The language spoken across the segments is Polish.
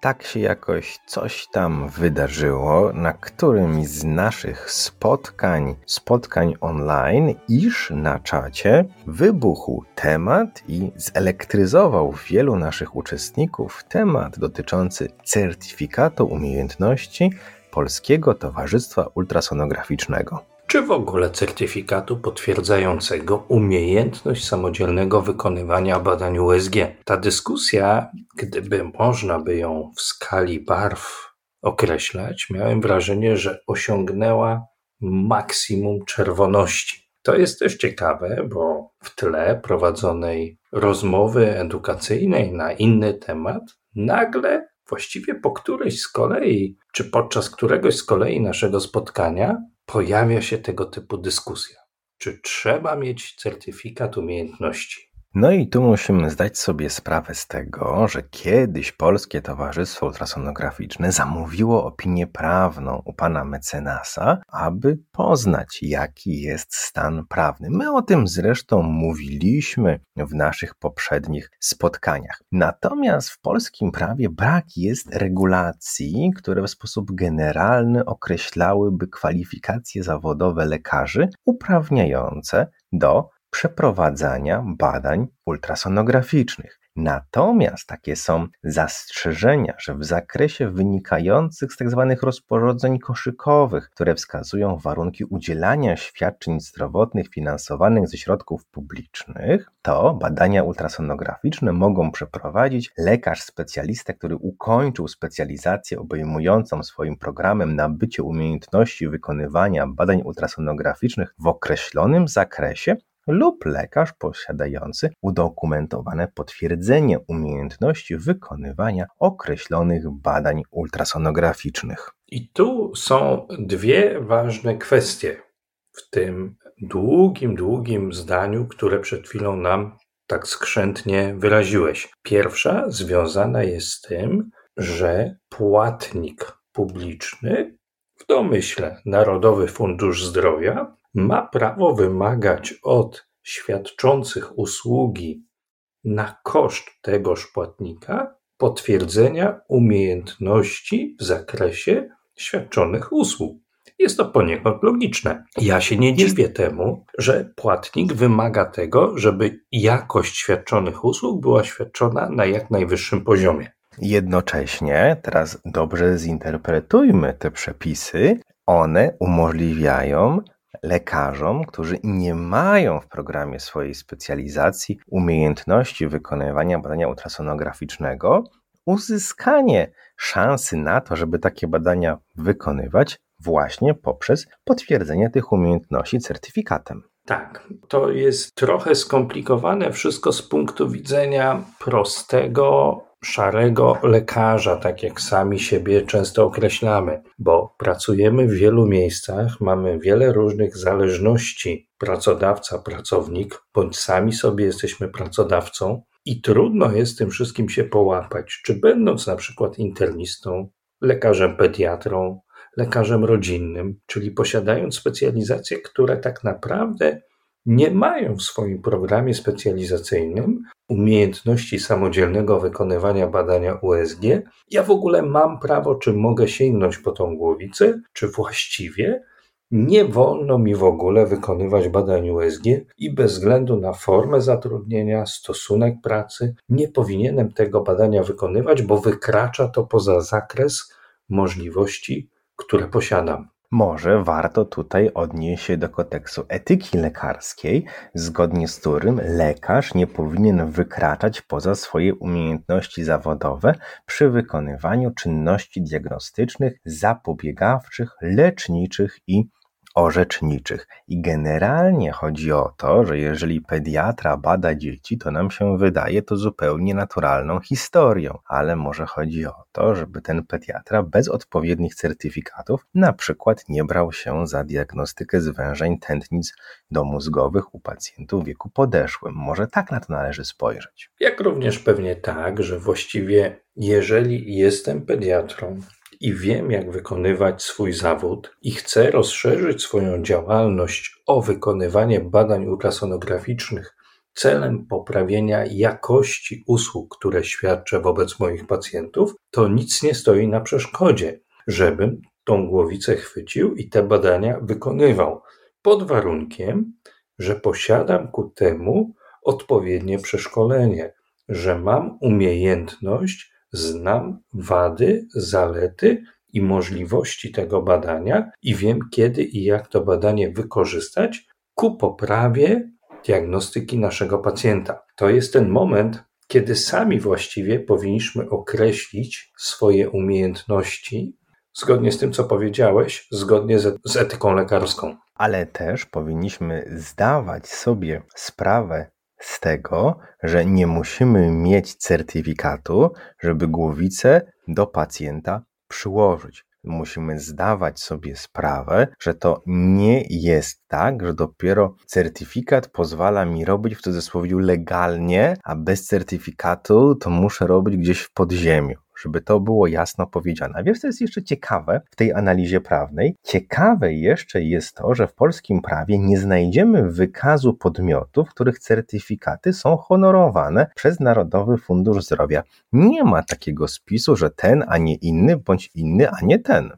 Tak się jakoś coś tam wydarzyło na którymś z naszych spotkań, spotkań online, iż na czacie wybuchł temat i zelektryzował wielu naszych uczestników temat dotyczący certyfikatu umiejętności Polskiego Towarzystwa Ultrasonograficznego czy w ogóle certyfikatu potwierdzającego umiejętność samodzielnego wykonywania badań USG. Ta dyskusja, gdyby można by ją w skali barw określać, miałem wrażenie, że osiągnęła maksimum czerwoności. To jest też ciekawe, bo w tle prowadzonej rozmowy edukacyjnej na inny temat nagle właściwie po którejś z kolei, czy podczas któregoś z kolei naszego spotkania, pojawia się tego typu dyskusja. Czy trzeba mieć certyfikat umiejętności? No i tu musimy zdać sobie sprawę z tego, że kiedyś Polskie Towarzystwo Ultrasonograficzne zamówiło opinię prawną u pana mecenasa, aby poznać, jaki jest stan prawny. My o tym zresztą mówiliśmy w naszych poprzednich spotkaniach. Natomiast w polskim prawie brak jest regulacji, które w sposób generalny określałyby kwalifikacje zawodowe lekarzy uprawniające do przeprowadzania badań ultrasonograficznych. Natomiast takie są zastrzeżenia, że w zakresie wynikających z tzw. Tak rozporządzeń koszykowych, które wskazują warunki udzielania świadczeń zdrowotnych finansowanych ze środków publicznych, to badania ultrasonograficzne mogą przeprowadzić lekarz specjalista, który ukończył specjalizację obejmującą swoim programem nabycie umiejętności wykonywania badań ultrasonograficznych w określonym zakresie lub lekarz posiadający udokumentowane potwierdzenie umiejętności wykonywania określonych badań ultrasonograficznych. I tu są dwie ważne kwestie w tym długim, długim zdaniu, które przed chwilą nam tak skrzętnie wyraziłeś. Pierwsza związana jest z tym, że płatnik publiczny, w domyśle Narodowy Fundusz Zdrowia, ma prawo wymagać od świadczących usługi na koszt tegoż płatnika potwierdzenia umiejętności w zakresie świadczonych usług. Jest to poniekąd logiczne. Ja się nie dziwię temu, że płatnik wymaga tego, żeby jakość świadczonych usług była świadczona na jak najwyższym poziomie. Jednocześnie, teraz dobrze zinterpretujmy te przepisy, one umożliwiają lekarzom, którzy nie mają w programie swojej specjalizacji umiejętności wykonywania badania ultrasonograficznego, uzyskanie szansy na to, żeby takie badania wykonywać właśnie poprzez potwierdzenie tych umiejętności certyfikatem. Tak, to jest trochę skomplikowane wszystko z punktu widzenia prostego szarego lekarza, tak jak sami siebie często określamy, bo pracujemy w wielu miejscach, mamy wiele różnych zależności pracodawca, pracownik, bądź sami sobie jesteśmy pracodawcą i trudno jest tym wszystkim się połapać, czy będąc na przykład internistą, lekarzem pediatrą, lekarzem rodzinnym, czyli posiadając specjalizacje, które tak naprawdę nie mają w swoim programie specjalizacyjnym umiejętności samodzielnego wykonywania badania USG, ja w ogóle mam prawo, czy mogę sięgnąć po tą głowicę, czy właściwie nie wolno mi w ogóle wykonywać badań USG i bez względu na formę zatrudnienia, stosunek pracy, nie powinienem tego badania wykonywać, bo wykracza to poza zakres możliwości, które posiadam. Może warto tutaj odnieść się do kodeksu etyki lekarskiej, zgodnie z którym lekarz nie powinien wykraczać poza swoje umiejętności zawodowe przy wykonywaniu czynności diagnostycznych, zapobiegawczych, leczniczych i orzeczniczych. I generalnie chodzi o to, że jeżeli pediatra bada dzieci, to nam się wydaje to zupełnie naturalną historią, ale może chodzi o to, żeby ten pediatra bez odpowiednich certyfikatów na przykład nie brał się za diagnostykę zwężeń tętnic domózgowych u pacjentów w wieku podeszłym. Może tak na to należy spojrzeć. Jak również pewnie tak, że właściwie jeżeli jestem pediatrą, i wiem, jak wykonywać swój zawód i chcę rozszerzyć swoją działalność o wykonywanie badań ultrasonograficznych celem poprawienia jakości usług, które świadczę wobec moich pacjentów, to nic nie stoi na przeszkodzie, żebym tą głowicę chwycił i te badania wykonywał, pod warunkiem, że posiadam ku temu odpowiednie przeszkolenie, że mam umiejętność Znam wady, zalety i możliwości tego badania i wiem, kiedy i jak to badanie wykorzystać ku poprawie diagnostyki naszego pacjenta. To jest ten moment, kiedy sami właściwie powinniśmy określić swoje umiejętności zgodnie z tym, co powiedziałeś, zgodnie z, etyką lekarską. Ale też powinniśmy zdawać sobie sprawę z tego, że nie musimy mieć certyfikatu, żeby głowicę do pacjenta przyłożyć. Musimy zdawać sobie sprawę, że to nie jest tak, że dopiero certyfikat pozwala mi robić w cudzysłowie legalnie, a bez certyfikatu to muszę robić gdzieś w podziemiu żeby to było jasno powiedziane. Wiesz, co jest jeszcze ciekawe w tej analizie prawnej? Ciekawe jeszcze jest to, że w polskim prawie nie znajdziemy wykazu podmiotów, których certyfikaty są honorowane przez Narodowy Fundusz Zdrowia. Nie ma takiego spisu, że ten, a nie inny, bądź inny, a nie ten.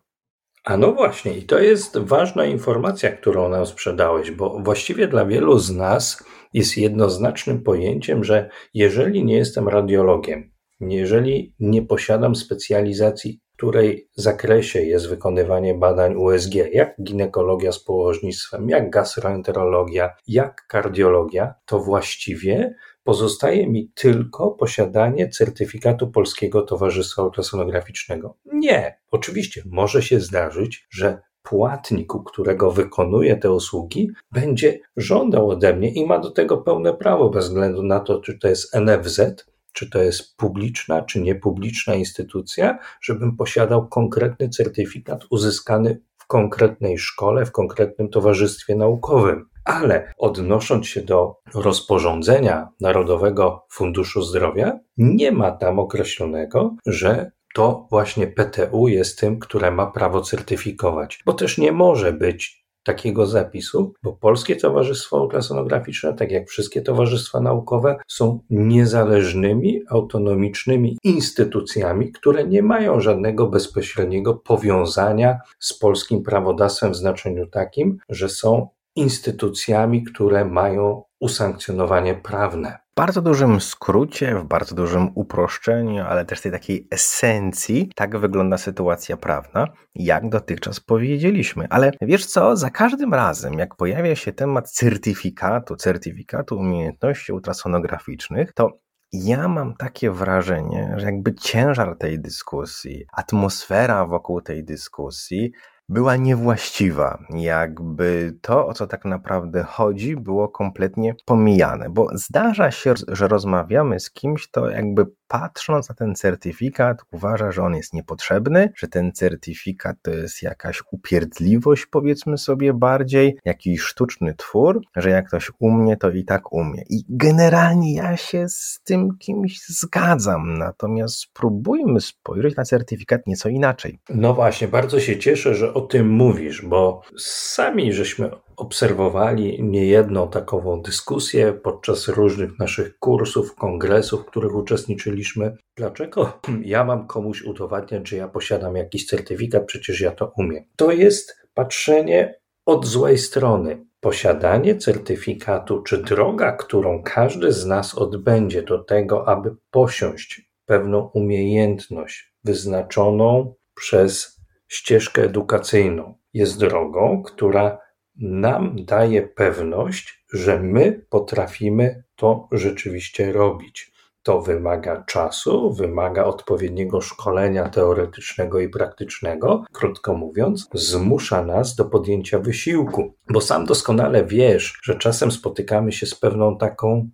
A no właśnie, i to jest ważna informacja, którą nam sprzedałeś, bo właściwie dla wielu z nas jest jednoznacznym pojęciem, że jeżeli nie jestem radiologiem, jeżeli nie posiadam specjalizacji, w której zakresie jest wykonywanie badań USG, jak ginekologia z położnictwem, jak gastroenterologia, jak kardiologia, to właściwie pozostaje mi tylko posiadanie certyfikatu Polskiego Towarzystwa Ultrasonograficznego. Nie, oczywiście może się zdarzyć, że płatnik, u którego wykonuję te usługi, będzie żądał ode mnie i ma do tego pełne prawo, bez względu na to, czy to jest NFZ, czy to jest publiczna, czy niepubliczna instytucja, żebym posiadał konkretny certyfikat uzyskany w konkretnej szkole, w konkretnym towarzystwie naukowym. Ale odnosząc się do rozporządzenia Narodowego Funduszu Zdrowia, nie ma tam określonego, że to właśnie PTU jest tym, które ma prawo certyfikować, bo też nie może być takiego zapisu, bo Polskie Towarzystwo Ultrasonograficzne, tak jak wszystkie towarzystwa naukowe, są niezależnymi, autonomicznymi instytucjami, które nie mają żadnego bezpośredniego powiązania z polskim prawodawstwem w znaczeniu takim, że są instytucjami, które mają usankcjonowanie prawne. Bardzo dużym skrócie, w bardzo dużym uproszczeniu, ale też tej takiej esencji, tak wygląda sytuacja prawna, jak dotychczas powiedzieliśmy. Ale wiesz co, za każdym razem, jak pojawia się temat certyfikatu, certyfikatu umiejętności ultrasonograficznych, to ja mam takie wrażenie, że jakby ciężar tej dyskusji, atmosfera wokół tej dyskusji była niewłaściwa. Jakby to, o co tak naprawdę chodzi, było kompletnie pomijane, bo zdarza się, że rozmawiamy z kimś, to jakby patrząc na ten certyfikat, uważa, że on jest niepotrzebny, że ten certyfikat to jest jakaś upierdliwość, powiedzmy sobie bardziej, jakiś sztuczny twór, że jak ktoś umie, to i tak umie. I generalnie ja się z tym kimś zgadzam, natomiast spróbujmy spojrzeć na certyfikat nieco inaczej. No właśnie, bardzo się cieszę, że o tym mówisz, bo sami żeśmy obserwowali niejedną takową dyskusję podczas różnych naszych kursów, kongresów, w których uczestniczyliśmy. Dlaczego ja mam komuś udowadniać, że ja posiadam jakiś certyfikat, przecież ja to umiem? To jest patrzenie od złej strony. Posiadanie certyfikatu, czy droga, którą każdy z nas odbędzie do tego, aby posiąść pewną umiejętność wyznaczoną przez ścieżkę edukacyjną, jest drogą, która nam daje pewność, że my potrafimy to rzeczywiście robić. To wymaga czasu, wymaga odpowiedniego szkolenia teoretycznego i praktycznego. Krótko mówiąc, zmusza nas do podjęcia wysiłku, bo sam doskonale wiesz, że czasem spotykamy się z pewną taką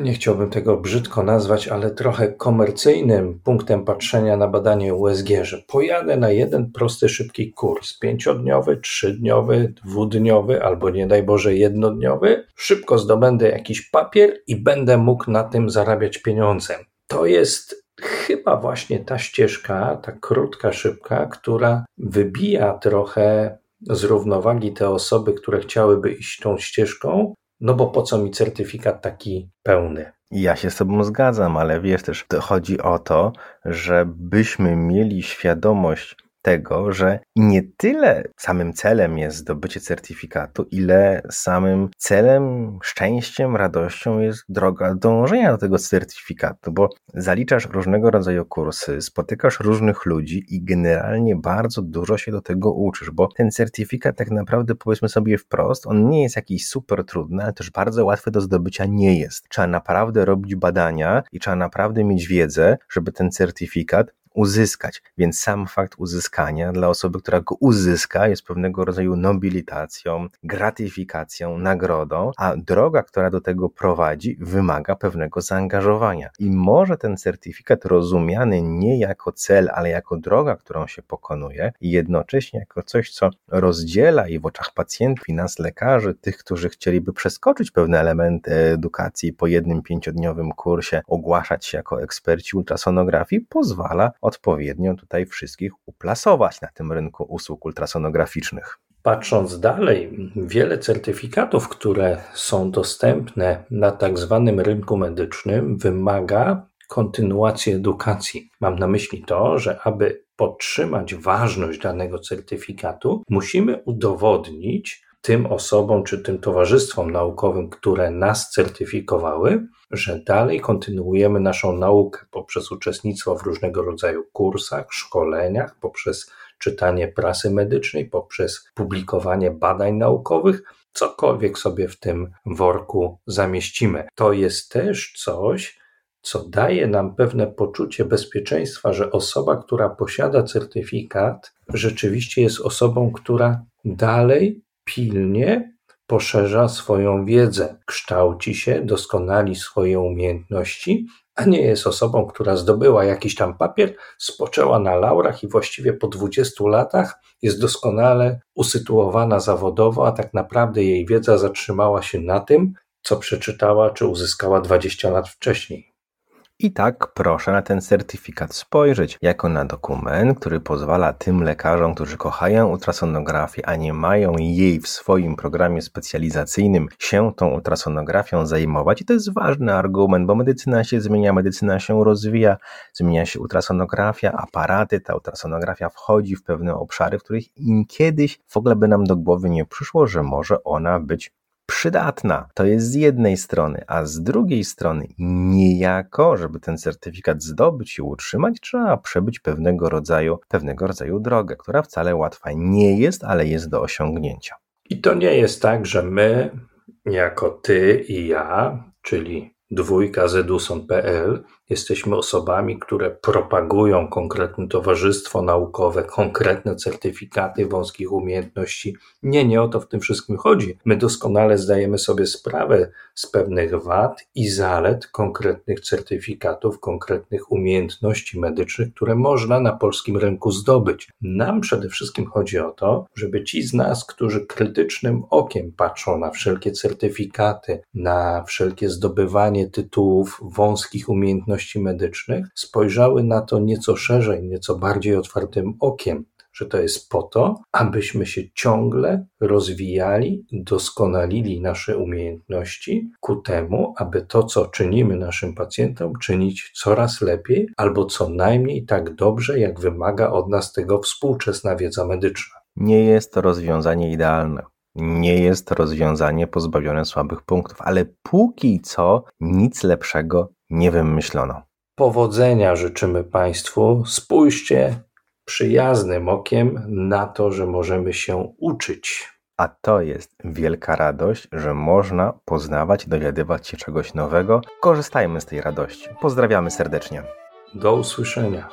nie chciałbym tego brzydko nazwać, ale trochę komercyjnym punktem patrzenia na badanie USG, że pojadę na jeden prosty, szybki kurs, pięciodniowy, trzydniowy, dwudniowy albo nie daj Boże jednodniowy, szybko zdobędę jakiś papier i będę mógł na tym zarabiać pieniądze. To jest chyba właśnie ta ścieżka, ta krótka, szybka, która wybija trochę z równowagi te osoby, które chciałyby iść tą ścieżką, no bo po co mi certyfikat taki pełny? Ja się z Tobą zgadzam, ale wiesz też, chodzi o to, żebyśmy mieli świadomość tego, że nie tyle samym celem jest zdobycie certyfikatu, ile samym celem, szczęściem, radością jest droga dążenia do tego certyfikatu, bo zaliczasz różnego rodzaju kursy, spotykasz różnych ludzi i generalnie bardzo dużo się do tego uczysz, bo ten certyfikat tak naprawdę powiedzmy sobie wprost, on nie jest jakiś super trudny, ale też bardzo łatwy do zdobycia nie jest. Trzeba naprawdę robić badania i trzeba naprawdę mieć wiedzę, żeby ten certyfikat uzyskać. Więc sam fakt uzyskania dla osoby, która go uzyska, jest pewnego rodzaju nobilitacją, gratyfikacją, nagrodą, a droga, która do tego prowadzi, wymaga pewnego zaangażowania. I może ten certyfikat rozumiany nie jako cel, ale jako droga, którą się pokonuje, i jednocześnie jako coś, co rozdziela i w oczach pacjentów i nas, lekarzy, tych, którzy chcieliby przeskoczyć pewne elementy edukacji po jednym pięciodniowym kursie, ogłaszać się jako eksperci ultrasonografii, pozwala odpowiednio tutaj wszystkich uplasować na tym rynku usług ultrasonograficznych. Patrząc dalej, wiele certyfikatów, które są dostępne na tak zwanym rynku medycznym, wymaga kontynuacji edukacji. Mam na myśli to, że aby podtrzymać ważność danego certyfikatu, musimy udowodnić, tym osobom czy tym towarzystwom naukowym, które nas certyfikowały, że dalej kontynuujemy naszą naukę poprzez uczestnictwo w różnego rodzaju kursach, szkoleniach, poprzez czytanie prasy medycznej, poprzez publikowanie badań naukowych, cokolwiek sobie w tym worku zamieścimy. To jest też coś, co daje nam pewne poczucie bezpieczeństwa, że osoba, która posiada certyfikat, rzeczywiście jest osobą, która dalej pilnie poszerza swoją wiedzę, kształci się, doskonali swoje umiejętności, a nie jest osobą, która zdobyła jakiś tam papier, spoczęła na laurach i właściwie po 20 latach jest doskonale usytuowana zawodowo, a tak naprawdę jej wiedza zatrzymała się na tym, co przeczytała czy uzyskała 20 lat wcześniej. I tak proszę na ten certyfikat spojrzeć jako na dokument, który pozwala tym lekarzom, którzy kochają ultrasonografię, a nie mają jej w swoim programie specjalizacyjnym, się tą ultrasonografią zajmować. I to jest ważny argument, bo medycyna się zmienia, medycyna się rozwija, zmienia się ultrasonografia, aparaty, ta ultrasonografia wchodzi w pewne obszary, w których kiedyś w ogóle by nam do głowy nie przyszło, że może ona być przydatna. To jest z jednej strony, a z drugiej strony niejako, żeby ten certyfikat zdobyć i utrzymać, trzeba przebyć pewnego rodzaju, pewnego rodzaju drogę, która wcale łatwa nie jest, ale jest do osiągnięcia. I to nie jest tak, że my, jako ty i ja, czyli dwójka zeduson.pl, Jesteśmy osobami, które propagują konkretne towarzystwo naukowe, konkretne certyfikaty wąskich umiejętności. Nie, nie o to w tym wszystkim chodzi. My doskonale zdajemy sobie sprawę z pewnych wad i zalet konkretnych certyfikatów, konkretnych umiejętności medycznych, które można na polskim rynku zdobyć. Nam przede wszystkim chodzi o to, żeby ci z nas, którzy krytycznym okiem patrzą na wszelkie certyfikaty, na wszelkie zdobywanie tytułów wąskich umiejętności, umiejętności medycznych spojrzały na to nieco szerzej, nieco bardziej otwartym okiem, że to jest po to, abyśmy się ciągle rozwijali, doskonalili nasze umiejętności ku temu, aby to, co czynimy naszym pacjentom, czynić coraz lepiej albo co najmniej tak dobrze, jak wymaga od nas tego współczesna wiedza medyczna. Nie jest to rozwiązanie idealne. Nie jest rozwiązanie pozbawione słabych punktów, ale póki co nic lepszego nie wymyślono. Powodzenia życzymy Państwu. Spójrzcie przyjaznym okiem na to, że możemy się uczyć. a to jest wielka radość, że można poznawać, dowiadywać się czegoś nowego. Korzystajmy z tej radości. Pozdrawiamy serdecznie. Do usłyszenia.